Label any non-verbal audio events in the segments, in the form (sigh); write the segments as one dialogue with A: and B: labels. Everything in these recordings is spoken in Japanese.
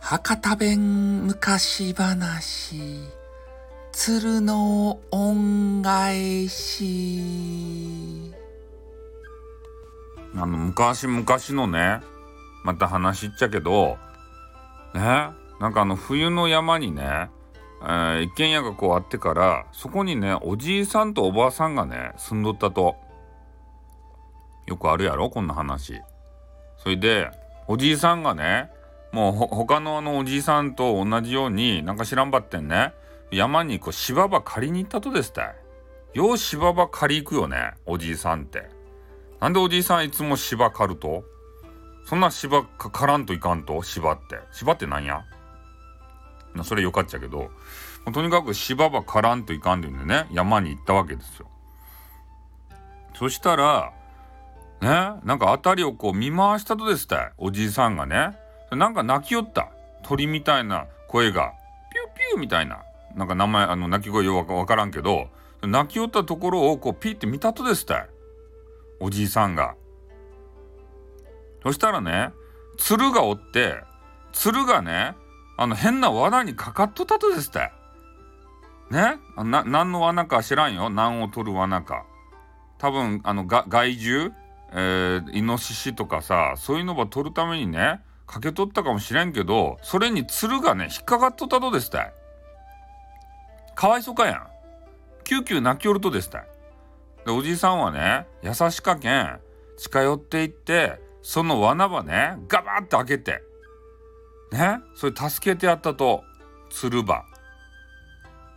A: 博多弁昔話。鶴の恩返し。
B: あの昔々のねまた話っちゃけどねなんかあの冬の山にね、えー、一軒家がこうあってからそこにねおじいさんとおばあさんがね住んどったと。よくあるやろこんな話。それでおじいさんがねもうほ他のあのおじいさんと同じようになんか知らんばってんね。山にこう芝場借りに行ったとですたいよう芝場借り行くよねおじいさんって。なんでおじいさんいつも芝刈ると？そんな芝かからんといかんと？芝って。芝ってなんや？それよかっちゃけど。とにかく芝場刈らんといかんでんでね山に行ったわけですよ。そしたらねなんか辺りをこう見回したとですたいおじいさんがねなんか泣きよった鳥みたいな声がピューピューみたいななんか名前あの鳴き声よくわからんけど泣きよったところをこうピッて見たとですたいおじいさんが。そしたらね鶴がおって鶴がねあの変な罠にかかっとったとですたい。ね？な何の罠か知らんよ何を取る罠か。多分あのが害獣、えー、イノシシとかさそういうのば取るためにねかけとったかもしれんけどそれに鶴がね引っかかっとったとですたい。かわいそかやん。救急泣きよるとですたい。でおじいさんはね優しかけん近寄っていってその罠場ねガバッと開けてねそれ助けてやったと鶴ば。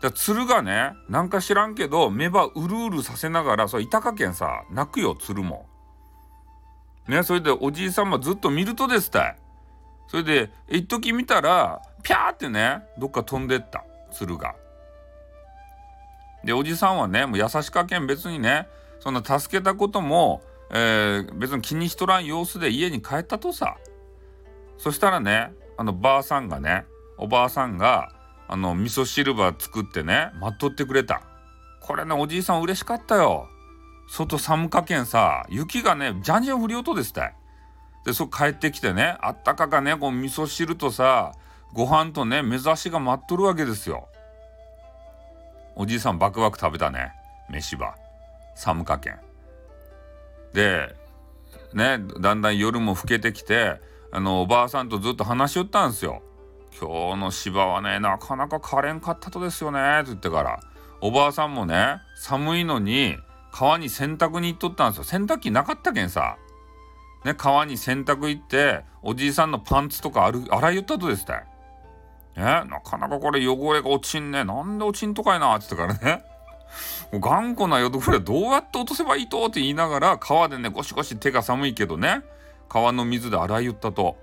B: じゃ鶴がねなんか知らんけど目ばうるうるさせながらそれ板かけんさ泣くよ鶴も。ねそれでおじいさんもずっと見るとですたい。それで一時見たらピャーってねどっか飛んでった鶴が。でおじさんはねもう優しかけん別にねそんな助けたことも、えー、別に気にしとらん様子で家に帰ったとさそしたらねあのばあさんがねおばあさんがあの味噌汁ば作ってね待っとってくれたこれねおじいさん嬉しかったよ外寒かけんさ雪がねじゃんじゃん降り音ですた。いでそう帰ってきてねあったかかねこう味噌汁とさご飯とね目指しが待っとるわけですよ。おじいさんバクバク食べたね飯ば寒かけん。でねだんだん夜も更けてきてあのおばあさんとずっと話しよったんですよ。今日の芝はねなかなか枯れんかったとですよねって言ってから。おばあさんもね寒いのに川に洗濯に行っとったんですよ洗濯機なかったけんさね川に洗濯行っておじいさんのパンツとか洗いよったとですたいね、なかなかこれ汚れが落ちんね。なんで落ちんとかいなって言ったからね。もう頑固な淀これどうやって落とせばいいとって言いながら川でねゴシゴシ手が寒いけどね川の水で洗いよったと。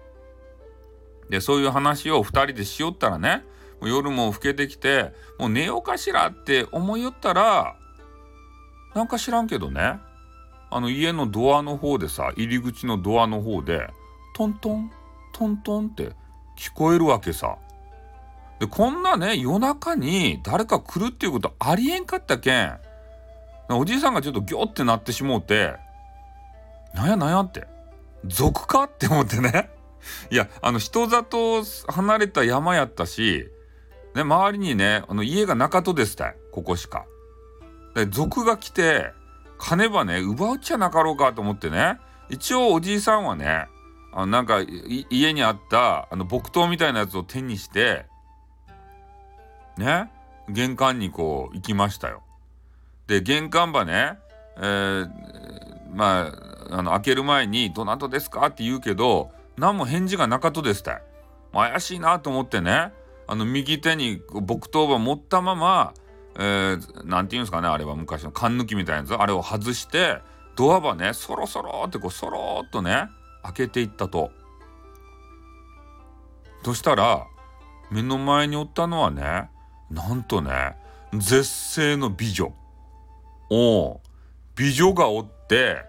B: でそういう話を2人でしよったらねもう夜も更けてきてもう寝ようかしらって思いよったらなんか知らんけどねあの家のドアの方でさ入り口のドアの方でトントントントンって聞こえるわけさ。でこんなね夜中に誰か来るっていうことありえんかったけんおじいさんがちょっとギョってなってしもうてなんやなんやって族かって思ってねいやあの人里離れた山やったし、ね、周りにねあの家が中とですたいここしか。で族が来て金ばね奪うっちゃなかろうかと思ってね一応おじいさんはねあなんか家にあったあの木刀みたいなやつを手にしてね玄関にこう行きましたよ。で玄関場ね、えー、まああの開ける前に「どなたですか?」って言うけど何も返事がなかとですたい。怪しいなと思ってねあの右手に木刀場持ったままえー、なんて言うんですかねあれは昔の缶抜きみたいなやつあれを外してドアばねそろそろってこうそろっとね開けていったと。そしたら目の前におったのはねなんとね絶世の美女お美女がおって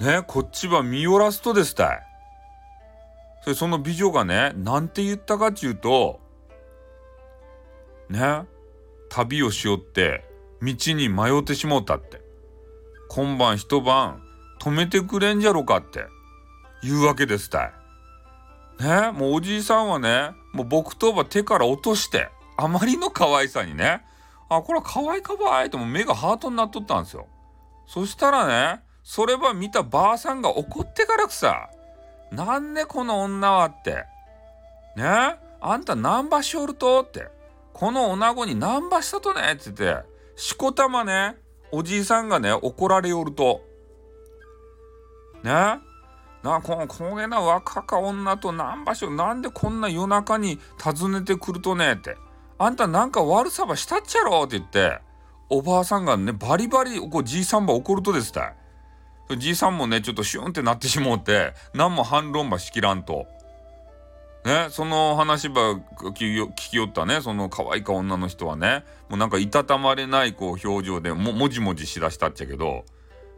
B: ねこっちは見よらすとですたいそれその美女がねなんて言ったかっちゅうとね旅をしよって道に迷ってしもうたって今晩一晩止めてくれんじゃろかって言うわけですたい。ねもうおじいさんはねもう僕とば手から落としてあまりの可愛さにねあこれは可愛いかばいとも目がハートになっとったんですよ。そしたらねそれば見たばあさんが怒ってからくさなんでこの女はってねあんた何場しおるとってこの女子に何場したとね？って言って。しこたまねおじいさんがね怒られよると。ね？なここげな若か女と何場所なんでこんな夜中に訪ねてくるとね？って。あんたなんか悪さばしたっちゃろ？って言って。おばあさんがねバリバリこうじいさんば怒るとですたいじいさんもねちょっとシュンってなってしもうて何も反論ばしきらんと。ね、その話ば聞きよったね。その可愛いか女の人はね。もうなんかいたたまれないこう表情でももじもじしだしたっちゃけど、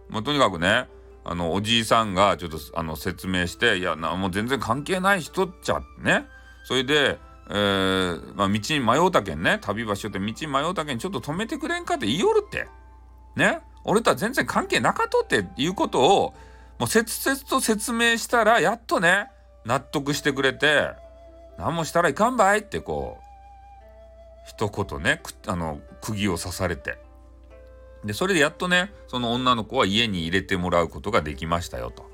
B: まあ、とにかくねあのおじいさんがちょっとあの説明していやなもう全然関係ない人っちゃね。それで、えーまあ、道に迷うたけんね。旅場所って道に迷うたけんちょっと止めてくれんかって言いよるって。ね。俺とは全然関係なかとっていうことをもう切々と説明したらやっとね納得してくれて何もしたらいかんばいってこう一言ねあの釘を刺されてでそれでやっとねその女の子は家に入れてもらうことができましたよと。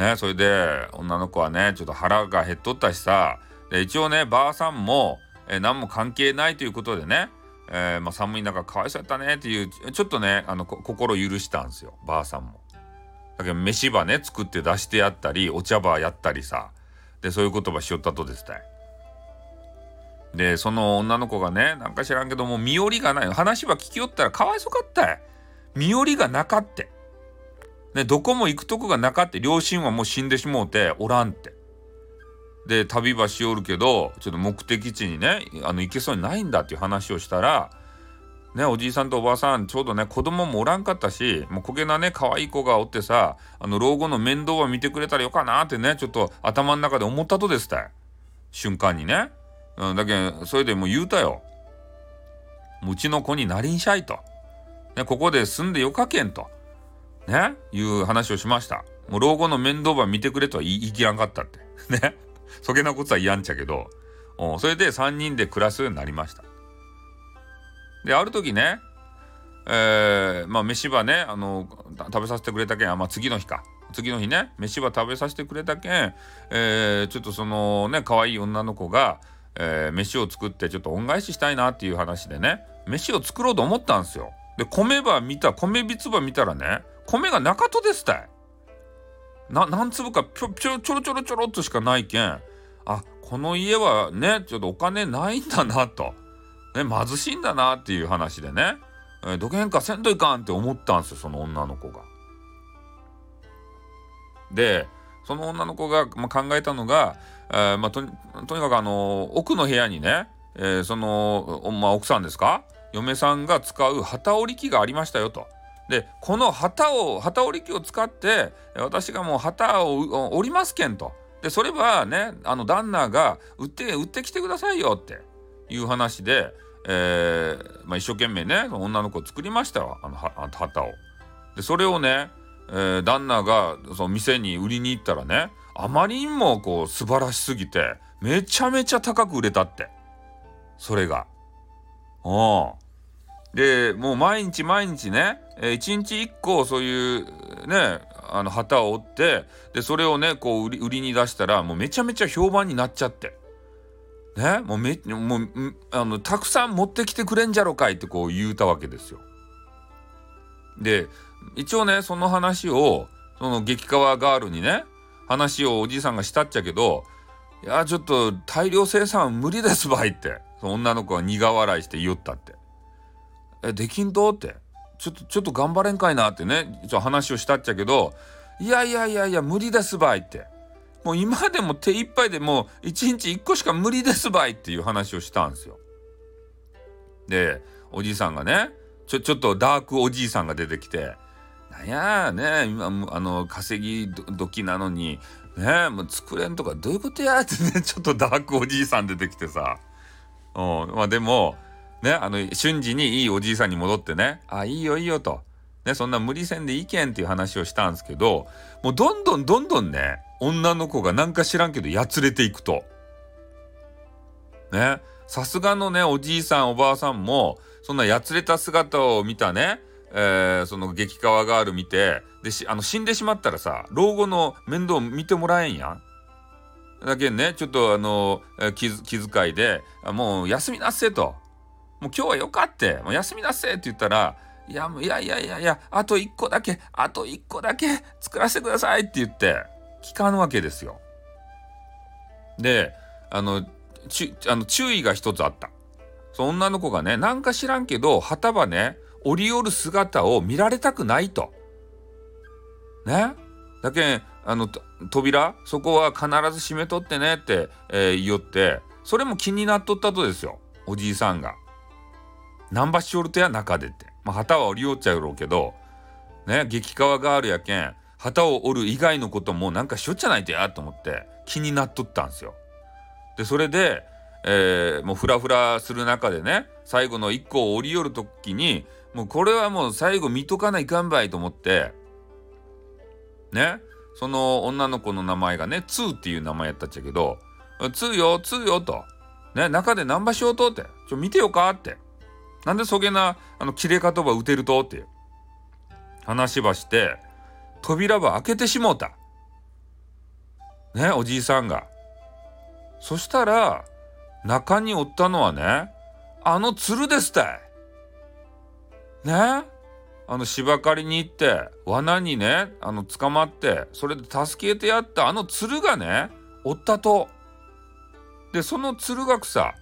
B: ねそれで女の子はねちょっと腹が減っとったしさで一応ねばあさんも、え何も関係ないということでね、えー、まあ、寒い中かわいそうやったねっていうちょっとねあの心許したんですよばあさんも。だけど飯場ね作って出してやったりお茶場やったりさ。でそういう言葉しよったとですたい。でその女の子がねなんか知らんけども身寄りがない。話は聞きよったらかわいそかったい身寄りがなかって、ね、どこも行くとこがなかって両親はもう死んでしもうておらんって。で旅ばしおるけどちょっと目的地にねあの行けそうにないんだっていう話をしたらね、おじいさんとおばあさんちょうどね子供もおらんかったしもうこげなね可愛い子がおってさあの老後の面倒は見てくれたらよかなってねちょっと頭の中で思ったとですたい瞬間にね、うん、だけそれでもう言うたよ。うちの子になりんしゃいと、ね、ここで住んでよかけんと。ねいう話をしました。もう老後の面倒は見てくれとは言い切らんかったって。ね。そげなことは嫌んちゃけど。それで3人で暮らすようになりました。である時ねえー、まあ飯場ねあの食べさせてくれたけんあまあ次の日か次の日ね飯場食べさせてくれたけん、えー、ちょっとそのね可愛い女の子が、えー、飯を作ってちょっと恩返ししたいなっていう話でね飯を作ろうと思ったんですよ。で米ば見た米びつば見たらね米がなかとですたい。な何粒かぴょぴょちょろちょろちょろっとしかないけんあこの家はねちょっとお金ないんだなと。ね、貧しいんだなっていう話でね、えー、どげんかせんといかんって思ったんですよその女の子が。でその女の子が、まあ、考えたのが、えーまあ、とにかくあの奥の部屋にね、えー、その、まあ、奥さんですか？嫁さんが使う旗織り機がありましたよと。でこの旗を旗織り機を使って私がもう旗を織りますけんと。でそれはねあの旦那が売って売ってきてくださいよっていう話で、えーまあ、一生懸命ね女の子を作りましたわあの旗を。でそれをね、えー、旦那がその店に売りに行ったらねあまりにもこう素晴らしすぎてめちゃめちゃ高く売れたってそれが。うんでもう毎日毎日ね、えー、1日1個そういうねあの旗を折ってでそれをねこう売り売りに出したらもうめちゃめちゃ評判になっちゃって。ねもうめもうあのたくさん持ってきてくれんじゃろかいってこう言うたわけですよ。で一応ねその話をその激川ガールにね話をおじいさんがしたっちゃけど「いやちょっと大量生産無理ですばい」って女の子は苦笑いして言ったって「えできんと?」って「ちょっとちょっと頑張れんかいな」ってね一応話をしたっちゃけど「いやいやいやいや無理ですばい」って。もう今でも手一杯でもう1日1個しか無理ですばいっていう話をしたんですよ。でおじいさんがねちょちょっとダークおじいさんが出てきて「なんやね今あの稼ぎ時なのにねもう作れんとかどういうことや?」ってね (laughs) ちょっとダークおじいさん出てきてさ、うん、まあでもねあの瞬時にいいおじいさんに戻ってね「あいいよいいよ」と。ね、そんな無理せんでいけんっていう話をしたんですけどもうどんどんどんどんね女の子がなんか知らんけどやつれていくと。ねさすがのねおじいさんおばあさんもそんなやつれた姿を見たね、えー、その激川ガール見てであの死んでしまったらさ老後の面倒見てもらえんやん。だけねちょっとあの気気遣いで「もう休みなっせ」と「もう今日はよかってもう休みなっせ」って言ったら「いやいやいやいやいやあと1個だけあと1個だけ作らせてください」って言って聞かぬわけですよ。であのちあの注意が一つあった。その女の子がねなんか知らんけど旗場ね折り寄る姿を見られたくないと。ね？だけあの扉？そこは必ず閉めとってねって、えー、言いよってそれも気になっとったとですよおじいさんが。何ばしおるとや中でって。まあ、旗は折りよっちゃうろうけどね？激川ガールやけん旗を折る以外のこともなんかしょっちゃないとやと思って気になっとったんですよ。でそれで、えー、もうフラフラする中でね最後の1個を折り寄る時にもうこれはもう最後見とかないかんばいと思ってねその女の子の名前がねつうっていう名前やったっちゃけど「つうよつうよ」と「ね中で何場しようと」って「ちょ見てよか」って「なんでそげなあの切れ方ば打てると」って話ばして扉ば開けてしもうた。ねおじいさんが。そしたら中におったのはねあの鶴ですたい。ねあの芝刈りに行って罠にねあの捕まってそれで助けてやったあの鶴がねおったと。でその鶴が草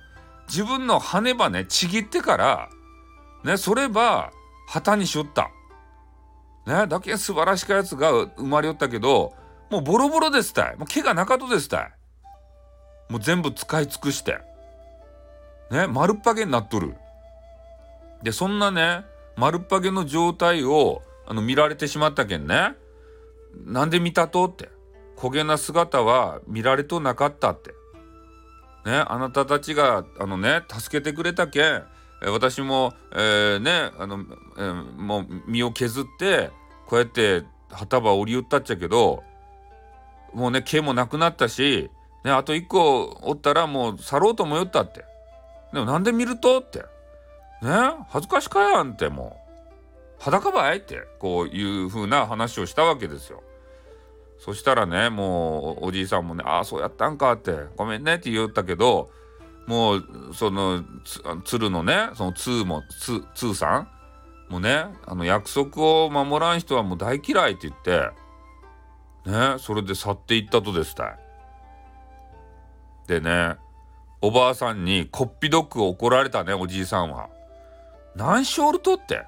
B: 自分の羽ばねちぎってからねそれば旗にしよった。ねだけ素晴らしかやつが生まれよったけどもうボロボロですたいもう毛がなかとですたい。もう全部使い尽くして。ね、丸っぱげになっとる。で、そんなね、丸っぱげの状態をあの見られてしまったけんね。なんで見たとって。焦げな姿は見られとなかったって。ね、あなたたちがあのね、助けてくれたけん、私も、えー、ね、あの、えー、もう身を削って、こうやって機ば織りよったっちゃけど、もうね、毛もなくなったし、ね、あと1個織ったらもう去ろうと思よったって。でもなんで見るとって。ね恥ずかしかやんってもう。裸ばいってこういう風な話をしたわけですよ。そしたらねもうおじいさんもね「ああそうやったんか」って「ごめんね」って言ったけどもうその鶴のねそのつうもつうさん？もうねあの約束を守らん人はもう大嫌いって言ってねそれで去っていったとですたい。でねおばあさんにこっぴどく怒られたねおじいさんは。何しおるとって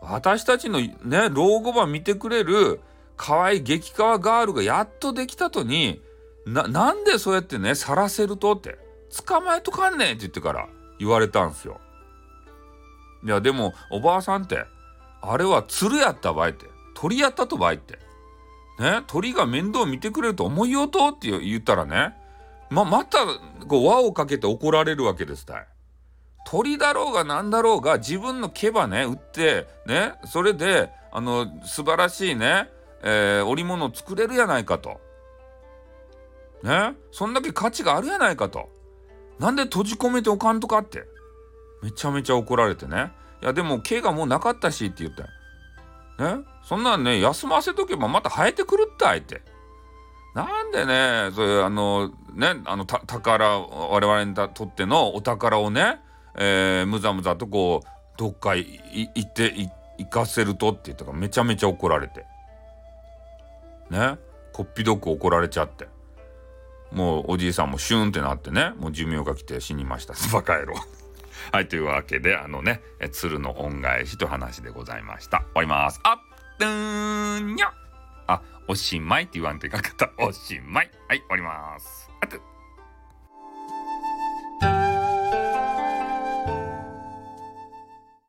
B: 私たちのね老後版見てくれる可愛い激川ガールがやっとできたとにななんでそうやってねさらせるとって捕まえとかんねんって言ってから言われたんすよ。いやでもおばあさんってあれは鶴やった場合って鳥やったと場合ってね鳥が面倒見てくれると思いようとって言ったらねま、また、こう、輪をかけて怒られるわけですたい。鳥だろうが何だろうが自分の毛羽ね、打って、ね、それで、あの、素晴らしいね、えー、織物を作れるやないかと。ね、そんだけ価値があるやないかと。なんで閉じ込めておかんとかって。めちゃめちゃ怒られてね。いや、でも毛がもうなかったしって言ったよ。ね、そんなんね、休ませとけばまた生えてくるったいって。なんでね、そういうあの、ね、あの、宝、我々にとってのお宝をね、えー、むざむざとこう、どっか行って行かせるとって言ったからめちゃめちゃ怒られて。ね、こっぴどく怒られちゃって。もうおじいさんもシュンってなってね、もう寿命が来て死にました。(laughs) バカ野郎。(laughs) はい、というわけで、あのね、鶴の恩返しという話でございました。終わります。あっ、うーんにゃあ、おしまいって言わんといかかった。おしまい。はい、終わります。あと。